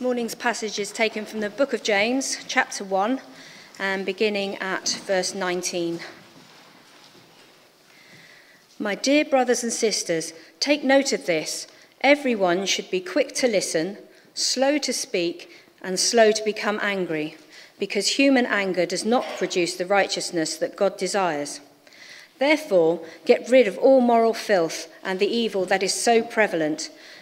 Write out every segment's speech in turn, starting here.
This morning's passage is taken from the book of James, chapter 1, and beginning at verse 19. My dear brothers and sisters, take note of this. Everyone should be quick to listen, slow to speak, and slow to become angry, because human anger does not produce the righteousness that God desires. Therefore, get rid of all moral filth and the evil that is so prevalent,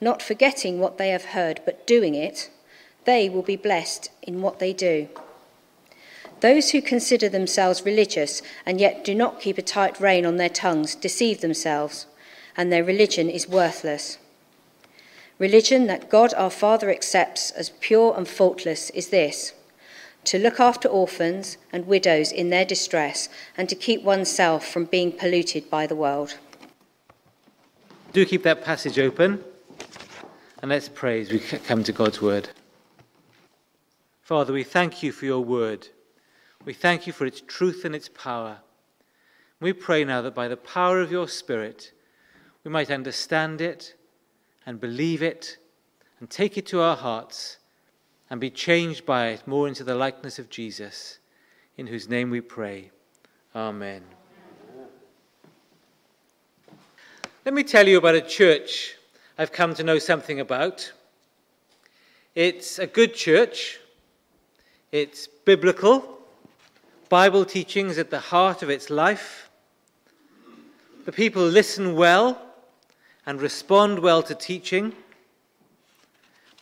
not forgetting what they have heard, but doing it, they will be blessed in what they do. Those who consider themselves religious and yet do not keep a tight rein on their tongues deceive themselves, and their religion is worthless. Religion that God our Father accepts as pure and faultless is this to look after orphans and widows in their distress, and to keep oneself from being polluted by the world. Do keep that passage open, and let's pray as we come to God's word. Father, we thank you for your word. We thank you for its truth and its power. We pray now that by the power of your Spirit, we might understand it and believe it and take it to our hearts and be changed by it more into the likeness of Jesus, in whose name we pray. Amen. Let me tell you about a church I've come to know something about. It's a good church, it's biblical, Bible teaching is at the heart of its life. The people listen well and respond well to teaching.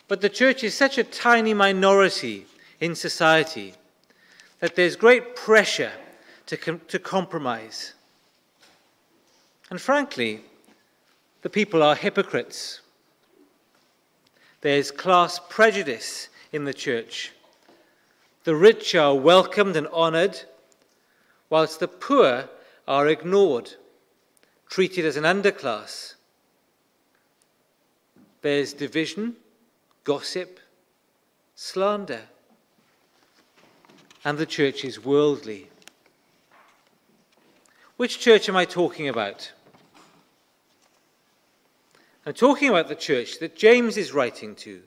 But the church is such a tiny minority in society that there's great pressure to, com- to compromise. And frankly, the people are hypocrites. There's class prejudice in the church. The rich are welcomed and honoured, whilst the poor are ignored, treated as an underclass. There's division gossip, slander. And the church is worldly. Which church am I talking about? I'm talking about the church that James is writing to.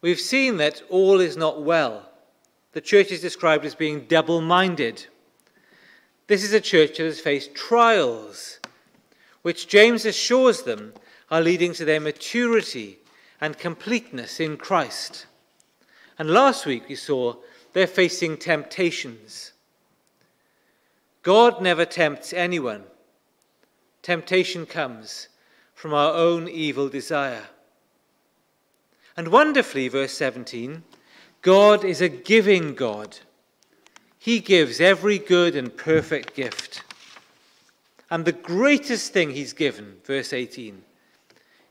We've seen that all is not well. The church is described as being double minded. This is a church that has faced trials, which James assures them are leading to their maturity and completeness in Christ. And last week we saw they're facing temptations. God never tempts anyone. Temptation comes from our own evil desire. And wonderfully, verse 17, God is a giving God. He gives every good and perfect gift. And the greatest thing He's given, verse 18,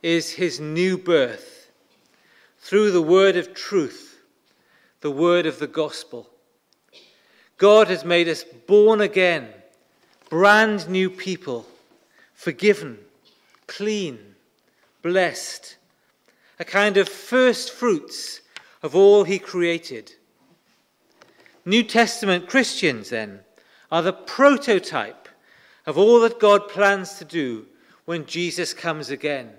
is His new birth through the word of truth, the word of the gospel. God has made us born again, brand new people, forgiven, clean, blessed, a kind of first fruits of all He created. New Testament Christians, then, are the prototype of all that God plans to do when Jesus comes again.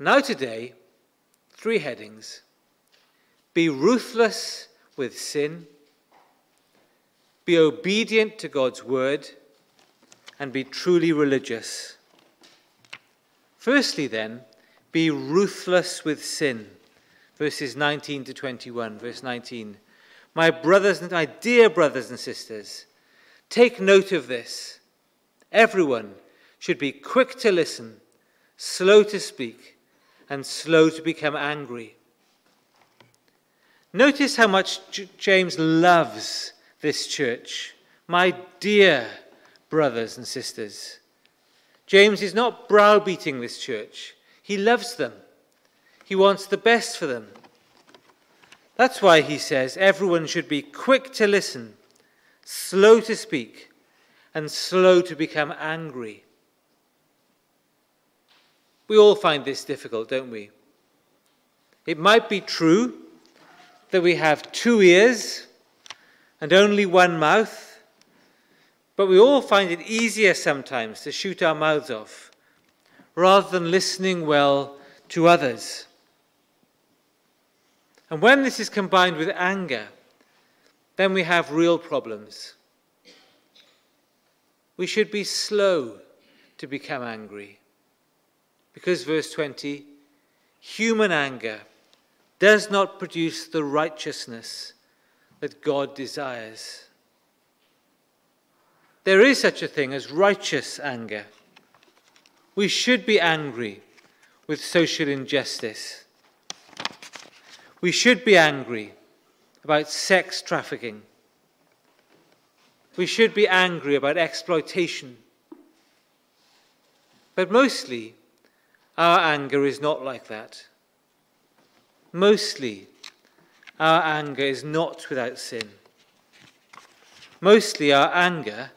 Now, today, Three headings Be ruthless with sin, be obedient to God's word, and be truly religious. Firstly, then, be ruthless with sin. Verses 19 to 21. Verse 19. My brothers and my dear brothers and sisters, take note of this. Everyone should be quick to listen, slow to speak and slow to become angry. Notice how much James loves this church. My dear brothers and sisters. James is not browbeating this church, he loves them, he wants the best for them. That's why he says everyone should be quick to listen, slow to speak, and slow to become angry. We all find this difficult, don't we? It might be true that we have two ears and only one mouth, but we all find it easier sometimes to shoot our mouths off rather than listening well to others. And when this is combined with anger, then we have real problems. We should be slow to become angry. Because, verse 20, human anger does not produce the righteousness that God desires. There is such a thing as righteous anger. We should be angry with social injustice. We should be angry about sex trafficking. We should be angry about exploitation. But mostly, our anger is not like that. Mostly, our anger is not without sin. Mostly, our anger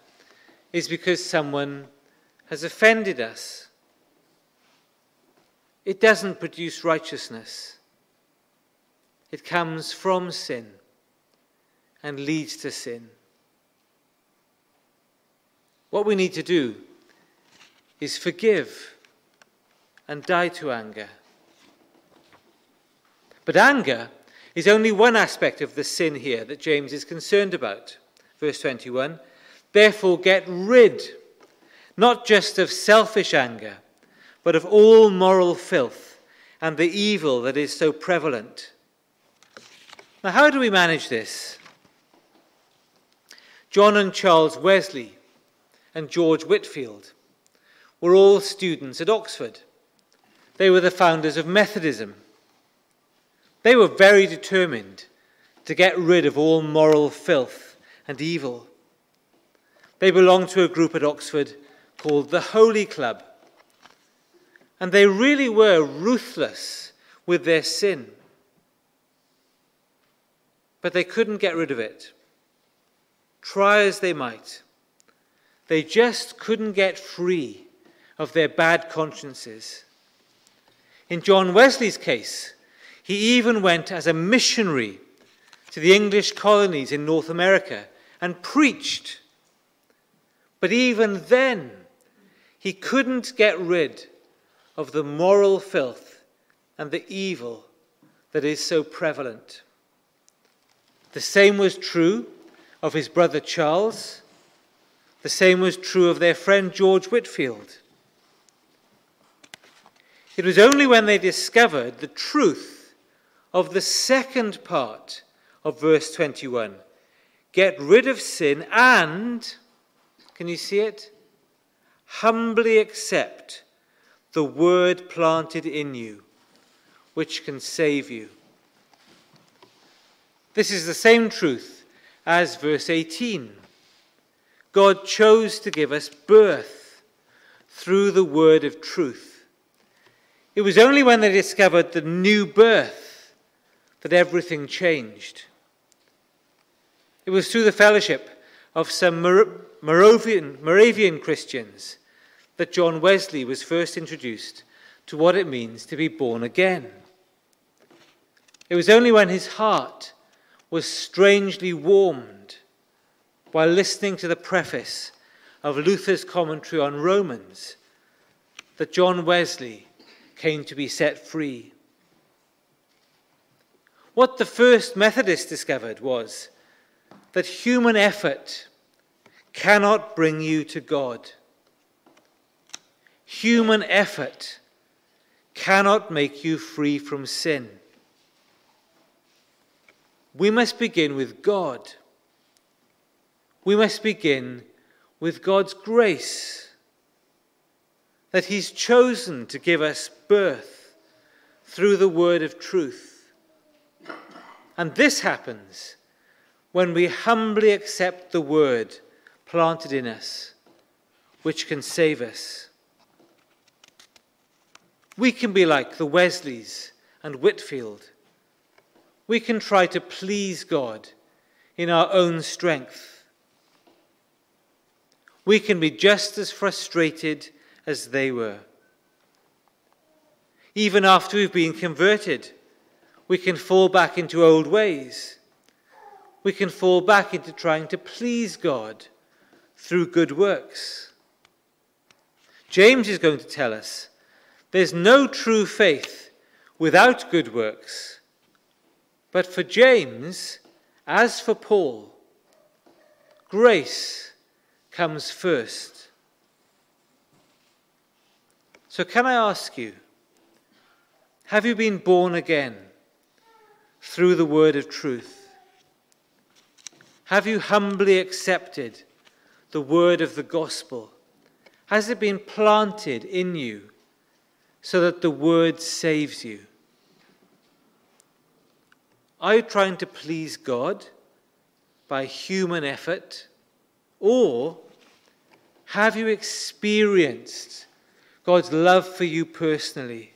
is because someone has offended us. It doesn't produce righteousness, it comes from sin and leads to sin. What we need to do is forgive and die to anger. But anger is only one aspect of the sin here that James is concerned about. Verse 21 Therefore, get rid not just of selfish anger, but of all moral filth and the evil that is so prevalent. Now, how do we manage this? John and Charles Wesley and George Whitefield were all students at Oxford. They were the founders of Methodism. They were very determined to get rid of all moral filth and evil. They belonged to a group at Oxford called the Holy Club. And they really were ruthless with their sin. But they couldn't get rid of it. Try as they might, they just couldn't get free of their bad consciences. In John Wesley's case, he even went as a missionary to the English colonies in North America and preached. But even then, he couldn't get rid of the moral filth and the evil that is so prevalent. The same was true of his brother Charles. The same was true of their friend George Whitefield. It was only when they discovered the truth of the second part of verse 21 get rid of sin and, can you see it? Humbly accept the word planted in you, which can save you. This is the same truth as verse 18. God chose to give us birth through the word of truth it was only when they discovered the new birth that everything changed. It was through the fellowship of some Moravian, Moravian Christians that John Wesley was first introduced to what it means to be born again. It was only when his heart was strangely warmed while listening to the preface of Luther's commentary on Romans that John Wesley came to be set free. What the first Methodists discovered was that human effort cannot bring you to God. Human effort cannot make you free from sin. We must begin with God. We must begin with God's grace that He's chosen to give us birth through the word of truth. And this happens when we humbly accept the word planted in us, which can save us. We can be like the Wesleys and Whitefield. we can try to please God in our own strength. We can be just as frustrated as they were. Even after we've been converted, we can fall back into old ways. We can fall back into trying to please God through good works. James is going to tell us there's no true faith without good works. But for James, as for Paul, grace comes first. So, can I ask you, have you been born again through the word of truth? Have you humbly accepted the word of the gospel? Has it been planted in you so that the word saves you? Are you trying to please God by human effort? Or have you experienced God's love for you personally?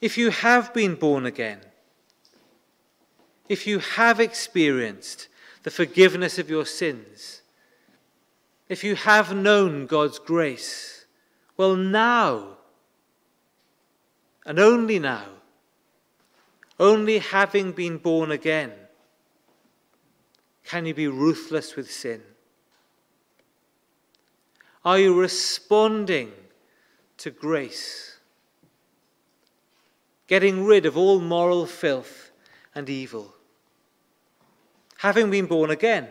If you have been born again, if you have experienced the forgiveness of your sins, if you have known God's grace, well, now, and only now, only having been born again, can you be ruthless with sin? Are you responding to grace? Getting rid of all moral filth and evil? Having been born again,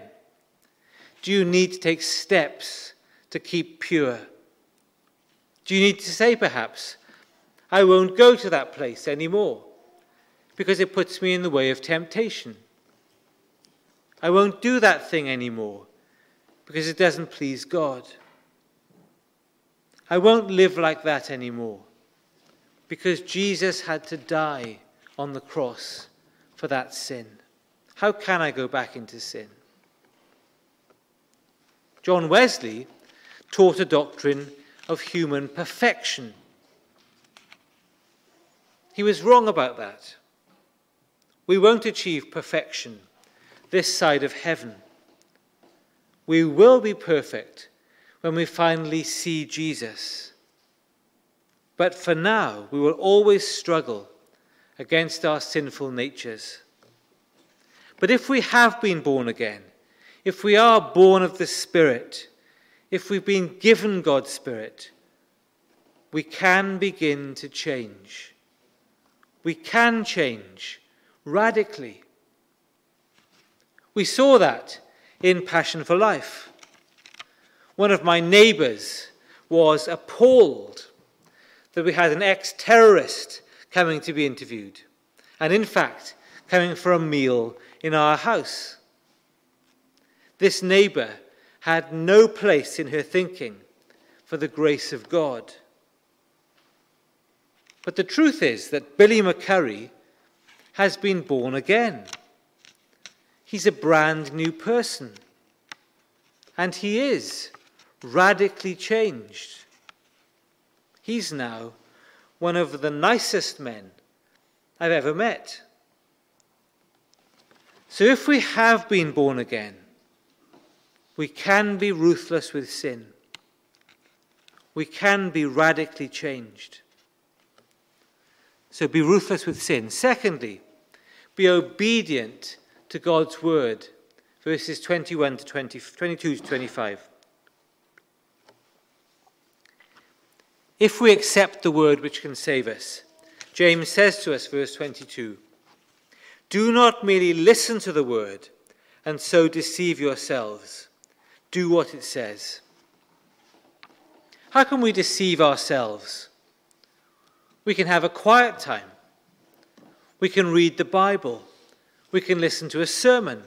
do you need to take steps to keep pure? Do you need to say, perhaps, I won't go to that place anymore because it puts me in the way of temptation? I won't do that thing anymore because it doesn't please God. I won't live like that anymore because Jesus had to die on the cross for that sin. How can I go back into sin? John Wesley taught a doctrine of human perfection. He was wrong about that. We won't achieve perfection this side of heaven. We will be perfect when we finally see Jesus. But for now, we will always struggle against our sinful natures. But if we have been born again, if we are born of the Spirit, if we've been given God's Spirit, we can begin to change. We can change radically. We saw that in Passion for Life. One of my neighbours was appalled that we had an ex terrorist coming to be interviewed, and in fact, coming for a meal in our house. This neighbour had no place in her thinking for the grace of God. But the truth is that Billy McCurrie has been born again. He's a brand new person. And he is radically changed. He's now one of the nicest men I've ever met. So if we have been born again, we can be ruthless with sin. We can be radically changed. So be ruthless with sin. Secondly, be obedient to God's word, verses 21 to 20, 22 to 25. If we accept the word which can save us, James says to us, verse 22, do not merely listen to the word and so deceive yourselves. Do what it says. How can we deceive ourselves? We can have a quiet time. We can read the Bible. We can listen to a sermon.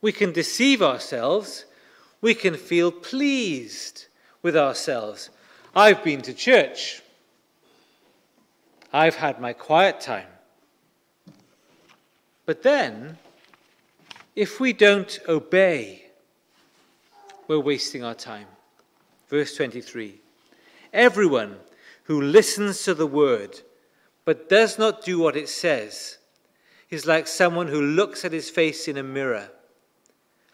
We can deceive ourselves. We can feel pleased with ourselves. I've been to church. I've had my quiet time. But then, if we don't obey, we're wasting our time. Verse 23 Everyone who listens to the word but does not do what it says is like someone who looks at his face in a mirror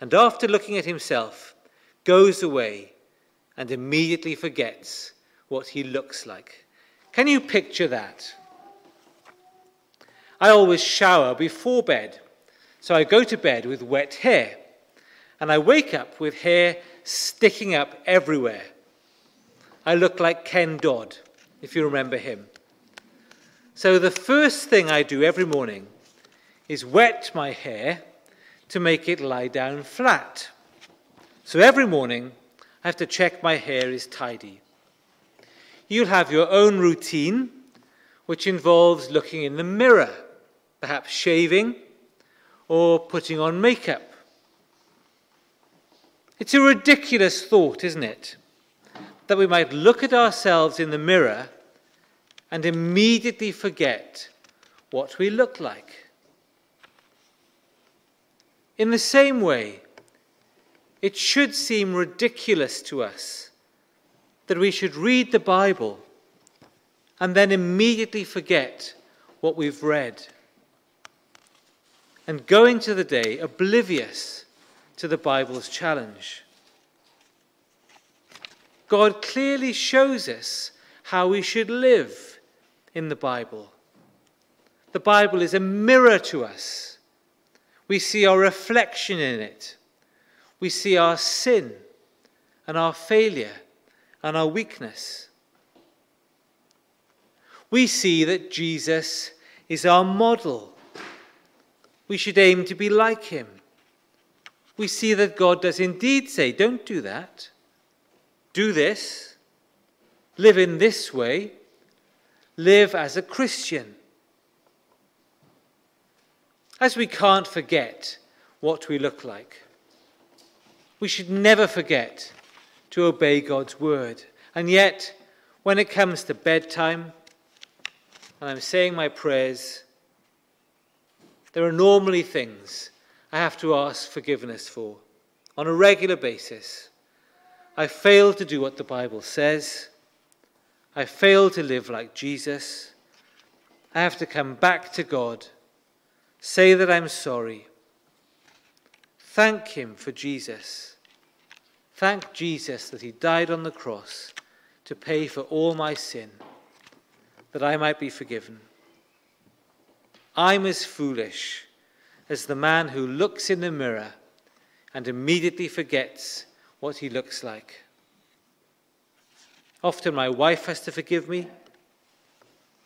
and after looking at himself goes away and immediately forgets what he looks like. Can you picture that? I always shower before bed, so I go to bed with wet hair, and I wake up with hair sticking up everywhere. I look like Ken Dodd, if you remember him. So the first thing I do every morning is wet my hair to make it lie down flat. So every morning I have to check my hair is tidy. You'll have your own routine, which involves looking in the mirror, perhaps shaving or putting on makeup. It's a ridiculous thought, isn't it? That we might look at ourselves in the mirror and immediately forget what we look like. In the same way, it should seem ridiculous to us that we should read the Bible and then immediately forget what we've read and go into the day oblivious to the Bible's challenge. God clearly shows us how we should live in the Bible. The Bible is a mirror to us. We see our reflection in it. We see our sin and our failure and our weakness. We see that Jesus is our model. We should aim to be like him. We see that God does indeed say, Don't do that. Do this. Live in this way live as a Christian. As we can't forget what we look like, we should never forget to obey God's word. And yet, when it comes to bedtime, and I'm saying my prayers, there are normally things I have to ask forgiveness for on a regular basis. I fail to do what the Bible says. I fail to live like Jesus, I have to come back to God, say that I'm sorry, thank Him for Jesus, thank Jesus that He died on the cross to pay for all my sin, that I might be forgiven. I'm as foolish as the man who looks in the mirror and immediately forgets what he looks like. Often my wife has to forgive me,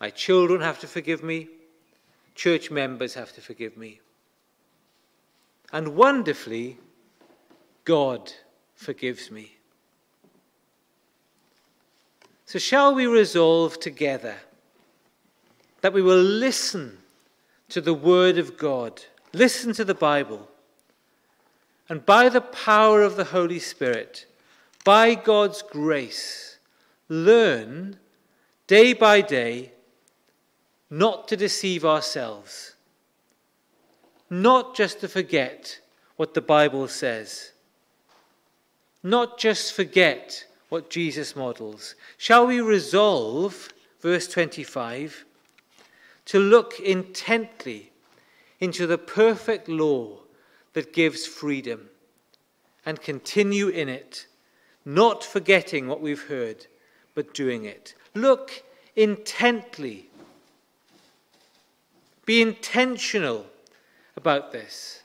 my children have to forgive me, church members have to forgive me. And wonderfully, God forgives me. So, shall we resolve together that we will listen to the Word of God, listen to the Bible, and by the power of the Holy Spirit, by God's grace, learn day by day not to deceive ourselves, not just to forget what the Bible says, not just forget what Jesus models. Shall we resolve, verse 25, to look intently into the perfect law that gives freedom and continue in it, not forgetting what we've heard? but doing it. Look intently. Be intentional about this.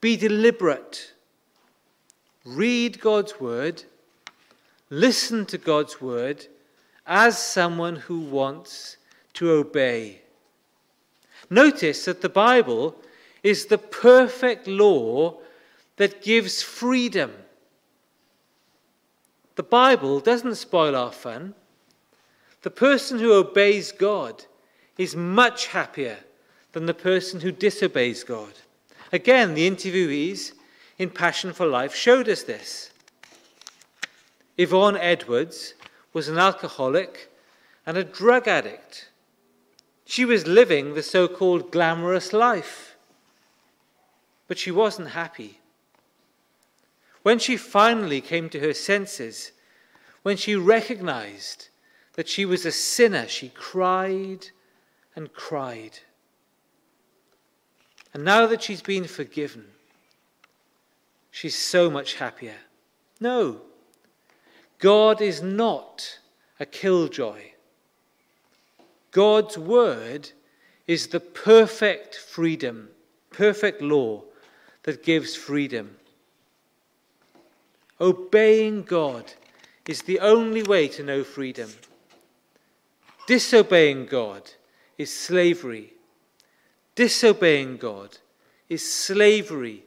Be deliberate. Read God's word. Listen to God's word as someone who wants to obey. Notice that the Bible is the perfect law that gives freedom the Bible doesn't spoil our fun. The person who obeys God is much happier than the person who disobeys God. Again, the interviewees in Passion for Life showed us this. Yvonne Edwards was an alcoholic and a drug addict. She was living the so called glamorous life, but she wasn't happy. When she finally came to her senses, when she recognized that she was a sinner, she cried and cried. And now that she's been forgiven, she's so much happier. No, God is not a killjoy. God's word is the perfect freedom, perfect law that gives freedom. Obeying God is the only way to know freedom. Disobeying God is slavery. Disobeying God is slavery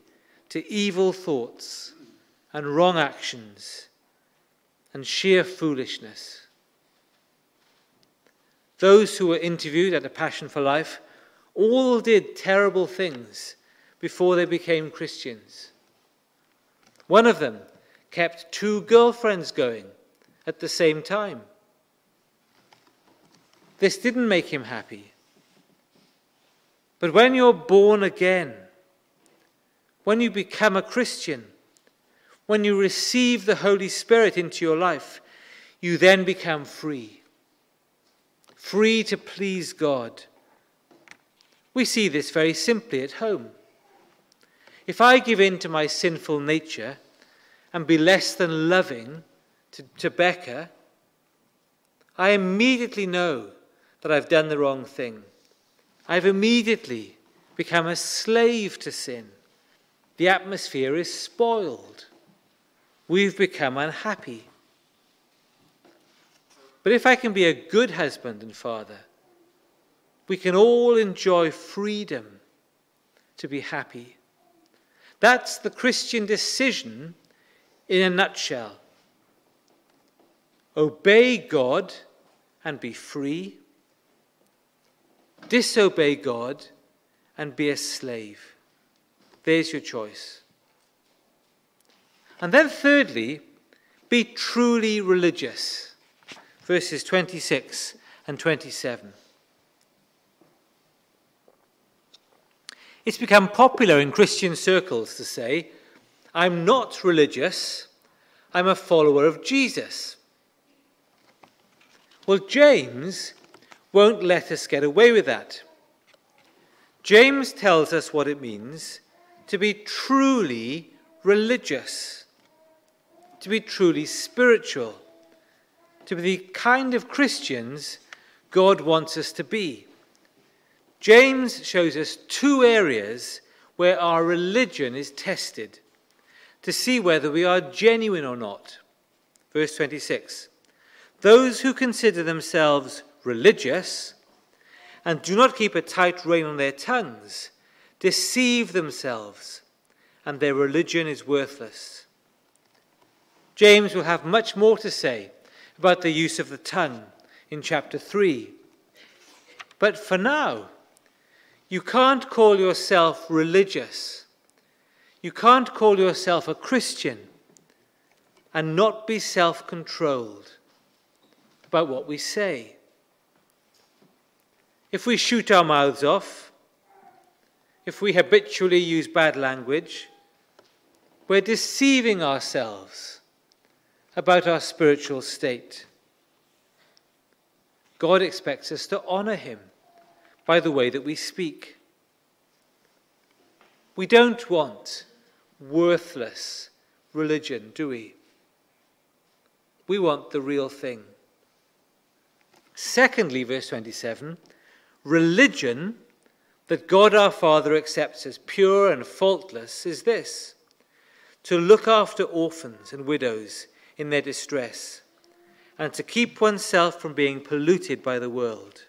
to evil thoughts and wrong actions and sheer foolishness. Those who were interviewed at the Passion for Life all did terrible things before they became Christians. One of them kept two girlfriends going at the same time. This didn't make him happy. But when you're born again, when you become a Christian, when you receive the Holy Spirit into your life, you then become free. Free to please God. We see this very simply at home. If I give in to my sinful nature and be less than loving to, to Becca, I immediately know that I've done the wrong thing. I've immediately become a slave to sin. The atmosphere is spoiled. We've become unhappy. But if I can be a good husband and father, we can all enjoy freedom to be happy. That's the Christian decision in a nutshell. Obey God and be free disobey God, and be a slave. There's your choice. And then, thirdly, be truly religious. Verses 26 and 27. It's become popular in Christian circles to say, I'm not religious, I'm a follower of Jesus. Well, James won't let us get away with that. James tells us what it means to be truly religious, to be truly spiritual, to be the kind of Christians God wants us to be. James shows us two areas where our religion is tested to see whether we are genuine or not. Verse 26 Those who consider themselves religious and do not keep a tight rein on their tongues deceive themselves, and their religion is worthless. James will have much more to say about the use of the tongue in chapter 3. But for now, you can't call yourself religious. You can't call yourself a Christian and not be self controlled about what we say. If we shoot our mouths off, if we habitually use bad language, we're deceiving ourselves about our spiritual state. God expects us to honor Him by the way that we speak. We don't want worthless religion, do we? We want the real thing. Secondly, verse 27 religion that God our Father accepts as pure and faultless is this to look after orphans and widows in their distress, and to keep oneself from being polluted by the world.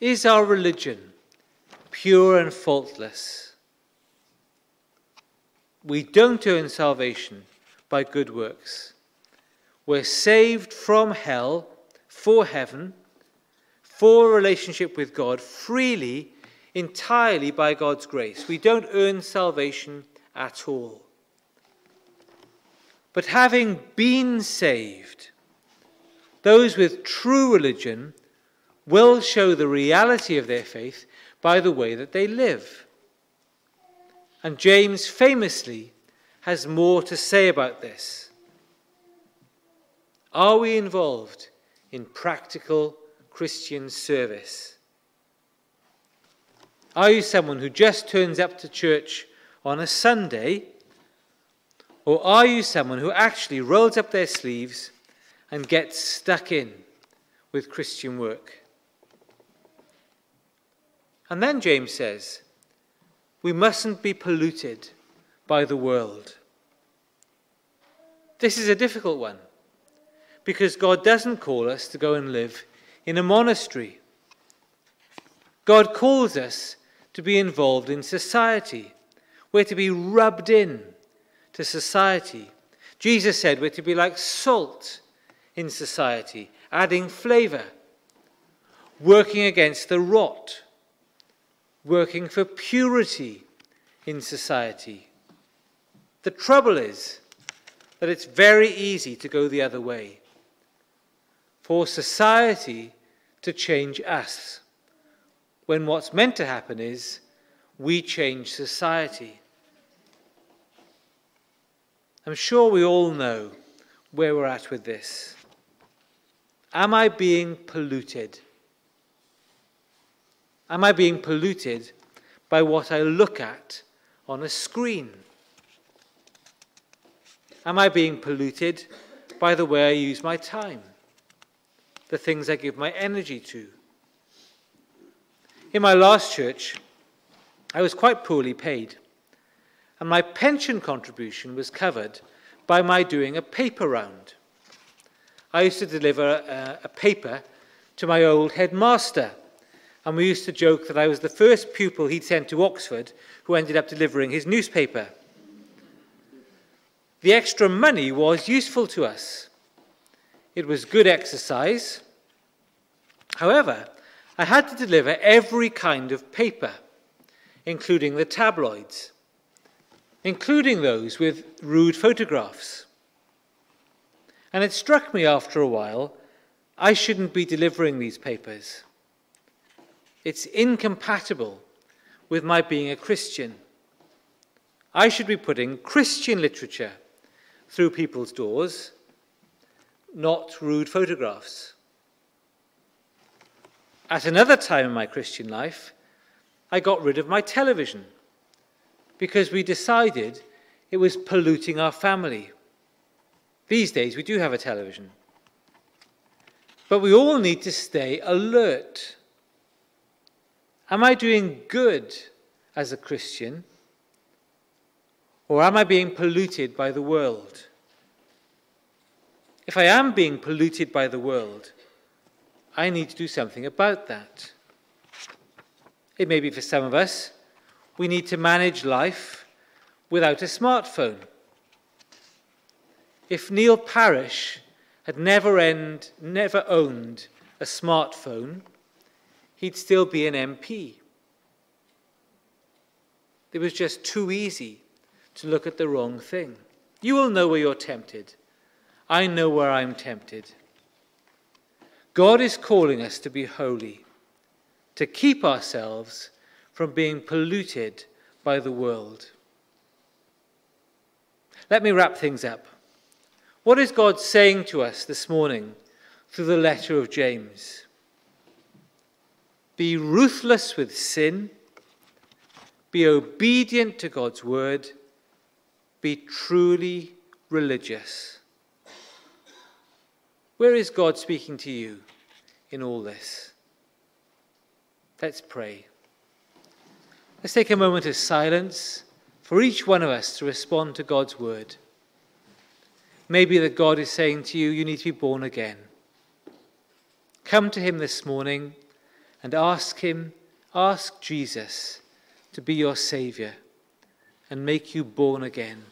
Is our religion pure and faultless? We don't earn salvation by good works. We're saved from hell for heaven for relationship with God freely, entirely by God's grace. We don't earn salvation at all. But having been saved, those with true religion will show the reality of their faith by the way that they live. And James famously has more to say about this. Are we involved in practical Christian service? Are you someone who just turns up to church on a Sunday? Or are you someone who actually rolls up their sleeves and gets stuck in with Christian work? And then James says, we mustn't be polluted by the world. This is a difficult one because God doesn't call us to go and live in a monastery. God calls us to be involved in society. We're to be rubbed in to society. Jesus said we're to be like salt in society, adding flavour, working against the rot, working for purity in society. The trouble is that it's very easy to go the other way, for society to change us, when what's meant to happen is we change society. I'm sure we all know where we're at with this. Am I being polluted? Am I being polluted by what I look at on a screen? Am I being polluted by the way I use my time? The things I give my energy to? In my last church, I was quite poorly paid and my pension contribution was covered by my doing a paper round. I used to deliver a, a paper to my old headmaster, and we used to joke that I was the first pupil he'd sent to Oxford who ended up delivering his newspaper. The extra money was useful to us. It was good exercise. However, I had to deliver every kind of paper, including the tabloids including those with rude photographs. And it struck me after a while I shouldn't be delivering these papers. It's incompatible with my being a Christian. I should be putting Christian literature through people's doors, not rude photographs. At another time in my Christian life, I got rid of my television because we decided it was polluting our family. These days, we do have a television. But we all need to stay alert. Am I doing good as a Christian? Or am I being polluted by the world? If I am being polluted by the world, I need to do something about that. It may be for some of us we need to manage life without a smartphone. If Neil Parish had never, end, never owned a smartphone, he'd still be an MP. It was just too easy to look at the wrong thing. You will know where you're tempted. I know where I'm tempted. God is calling us to be holy, to keep ourselves from being polluted by the world. Let me wrap things up. What is God saying to us this morning through the letter of James? Be ruthless with sin, be obedient to God's word, be truly religious. Where is God speaking to you in all this? Let's pray. Let's take a moment of silence for each one of us to respond to God's word. Maybe that God is saying to you, you need to be born again. Come to Him this morning and ask Him, ask Jesus to be your Saviour and make you born again.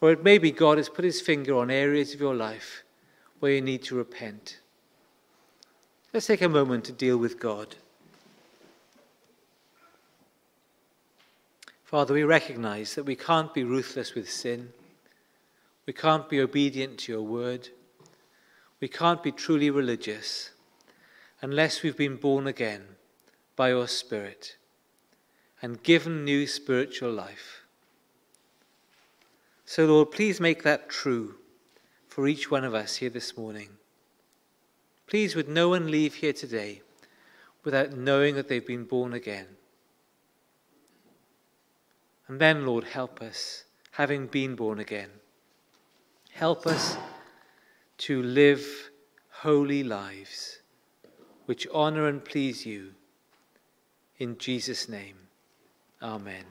Or it may be God has put His finger on areas of your life where you need to repent. Let's take a moment to deal with God. Father, we recognize that we can't be ruthless with sin. We can't be obedient to your word. We can't be truly religious unless we've been born again by your Spirit and given new spiritual life. So, Lord, please make that true for each one of us here this morning. Please, would no one leave here today without knowing that they've been born again? And then, Lord, help us, having been born again. Help us to live holy lives which honor and please you. In Jesus' name, amen.